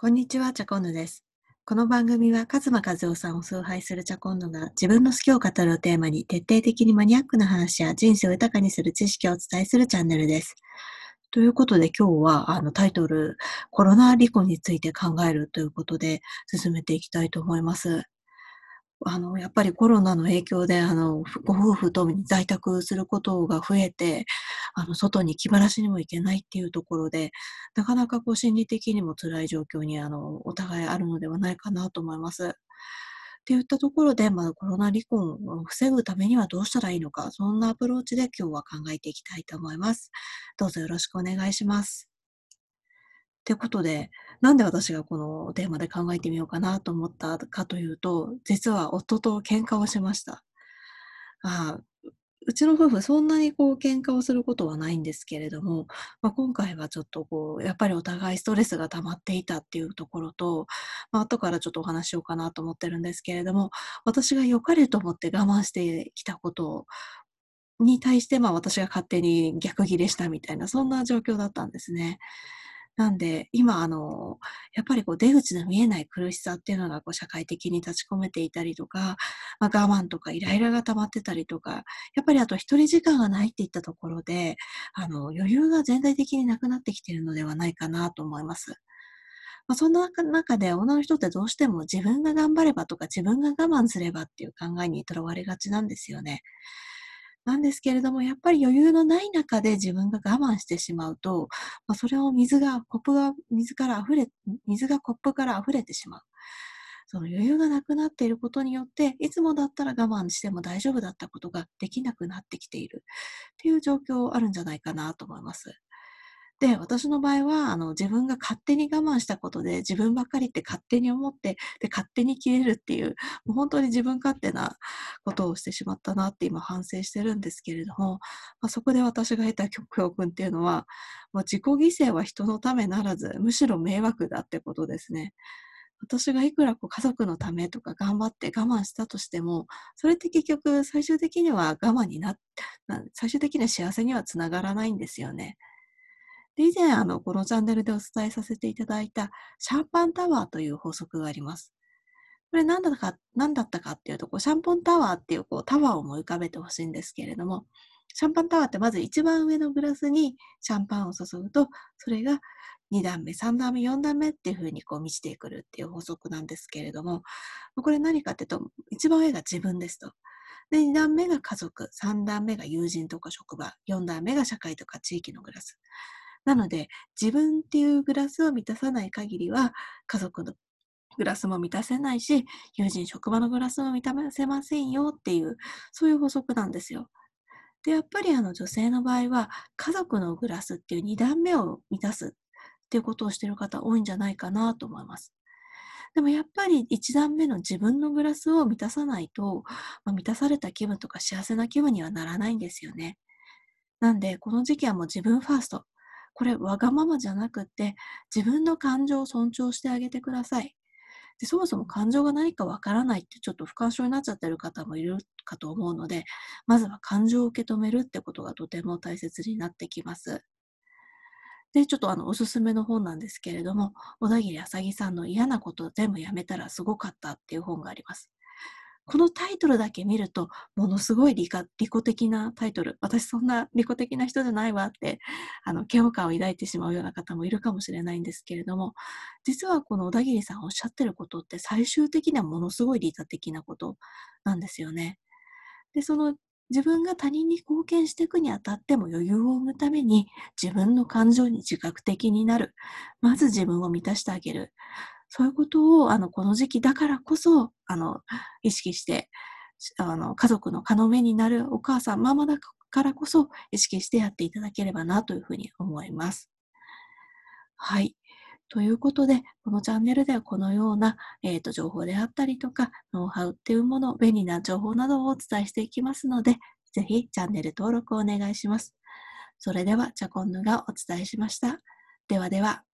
こんにちは、チャコンヌです。この番組は、カズマカズオさんを崇拝するチャコンヌが自分の好きを語るをテーマに徹底的にマニアックな話や人生を豊かにする知識をお伝えするチャンネルです。ということで今日はあのタイトル、コロナ離婚について考えるということで進めていきたいと思います。あの、やっぱりコロナの影響で、あの、ご夫婦ともに在宅することが増えて、あの、外に気晴らしにも行けないっていうところで、なかなかこう心理的にも辛い状況に、あの、お互いあるのではないかなと思います。って言ったところで、まあ、コロナ離婚を防ぐためにはどうしたらいいのか、そんなアプローチで今日は考えていきたいと思います。どうぞよろしくお願いします。ってことで、なんで私がこのテーマで考えてみようかなと思ったかというと、実は夫と喧嘩をしました。あうちの夫婦そんなにこう喧嘩をすることはないんですけれども、まあ、今回はちょっとこう、やっぱりお互いストレスが溜まっていたっていうところと、まあ、後からちょっとお話しようかなと思ってるんですけれども、私が良かれと思って我慢してきたことに対して、まあ私が勝手に逆ギレしたみたいな、そんな状況だったんですね。なんで、今、あの、やっぱりこう出口の見えない苦しさっていうのがこう社会的に立ち込めていたりとか、まあ、我慢とかイライラが溜まってたりとか、やっぱりあと一人時間がないっていったところで、あの、余裕が全体的になくなってきているのではないかなと思います。まあ、そんな中で女の人ってどうしても自分が頑張ればとか自分が我慢すればっていう考えにとらわれがちなんですよね。なんですけれども、やっぱり余裕のない中で自分が我慢してしまうと、まあ、それを水が、コップが水から溢れ、水がコップから溢れてしまう。その余裕がなくなっていることによって、いつもだったら我慢しても大丈夫だったことができなくなってきているっていう状況あるんじゃないかなと思います。で、私の場合は、あの、自分が勝手に我慢したことで、自分ばっかりって勝手に思って、で、勝手に切れるっていう、もう本当に自分勝手なことをしてしまったなって今反省してるんですけれども、まあ、そこで私が得た教訓っていうのは、まあ、自己犠牲は人のためならず、むしろ迷惑だってことですね。私がいくらこう家族のためとか頑張って我慢したとしても、それって結局最終的には我慢になっ、最終的には幸せにはつながらないんですよね。以前、あの、このチャンネルでお伝えさせていただいた、シャンパンタワーという法則があります。これ何だったか、何だったかっていうと、こうシャンポンタワーっていうこうタワーを思い浮かべてほしいんですけれども、シャンパンタワーってまず一番上のグラスにシャンパンを注ぐと、それが2段目、3段目、4段目っていう風にこう満ちてくるっていう法則なんですけれども、これ何かっていうと、一番上が自分ですと。で、2段目が家族、3段目が友人とか職場、4段目が社会とか地域のグラス。なので、自分っていうグラスを満たさない限りは、家族のグラスも満たせないし、友人、職場のグラスも満たせませんよっていう、そういう法則なんですよ。で、やっぱりあの女性の場合は、家族のグラスっていう2段目を満たすっていうことをしている方多いんじゃないかなと思います。でもやっぱり1段目の自分のグラスを満たさないと、まあ、満たされた気分とか幸せな気分にはならないんですよね。なんで、この時期はもう自分ファースト。これわがままじゃなくって、自分の感情を尊重してあげてください。でそもそも感情が何かわからないってちょっと不干渉になっちゃってる方もいるかと思うので、まずは感情を受け止めるってことがとても大切になってきます。で、ちょっとあの、おすすめの本なんですけれども、小田切あさぎさんの嫌なこと全部やめたらすごかったっていう本があります。このタイトルだけ見ると、ものすごい利利己的なタイトル。私そんな利己的な人じゃないわって、あの、嫌悪感を抱いてしまうような方もいるかもしれないんですけれども、実はこの小田切さんおっしゃってることって最終的にはものすごい利他的なことなんですよね。で、その自分が他人に貢献していくにあたっても余裕を生むために自分の感情に自覚的になる。まず自分を満たしてあげる。そういうことを、あの、この時期だからこそ、あの、意識して、あの、家族の要になるお母さん、ママだからこそ意識してやっていただければなというふうに思います。はい。ということで、このチャンネルではこのような、えーと、情報であったりとか、ノウハウっていうもの、便利な情報などをお伝えしていきますので、ぜひチャンネル登録をお願いします。それでは、チャコンヌがお伝えしました。ではでは。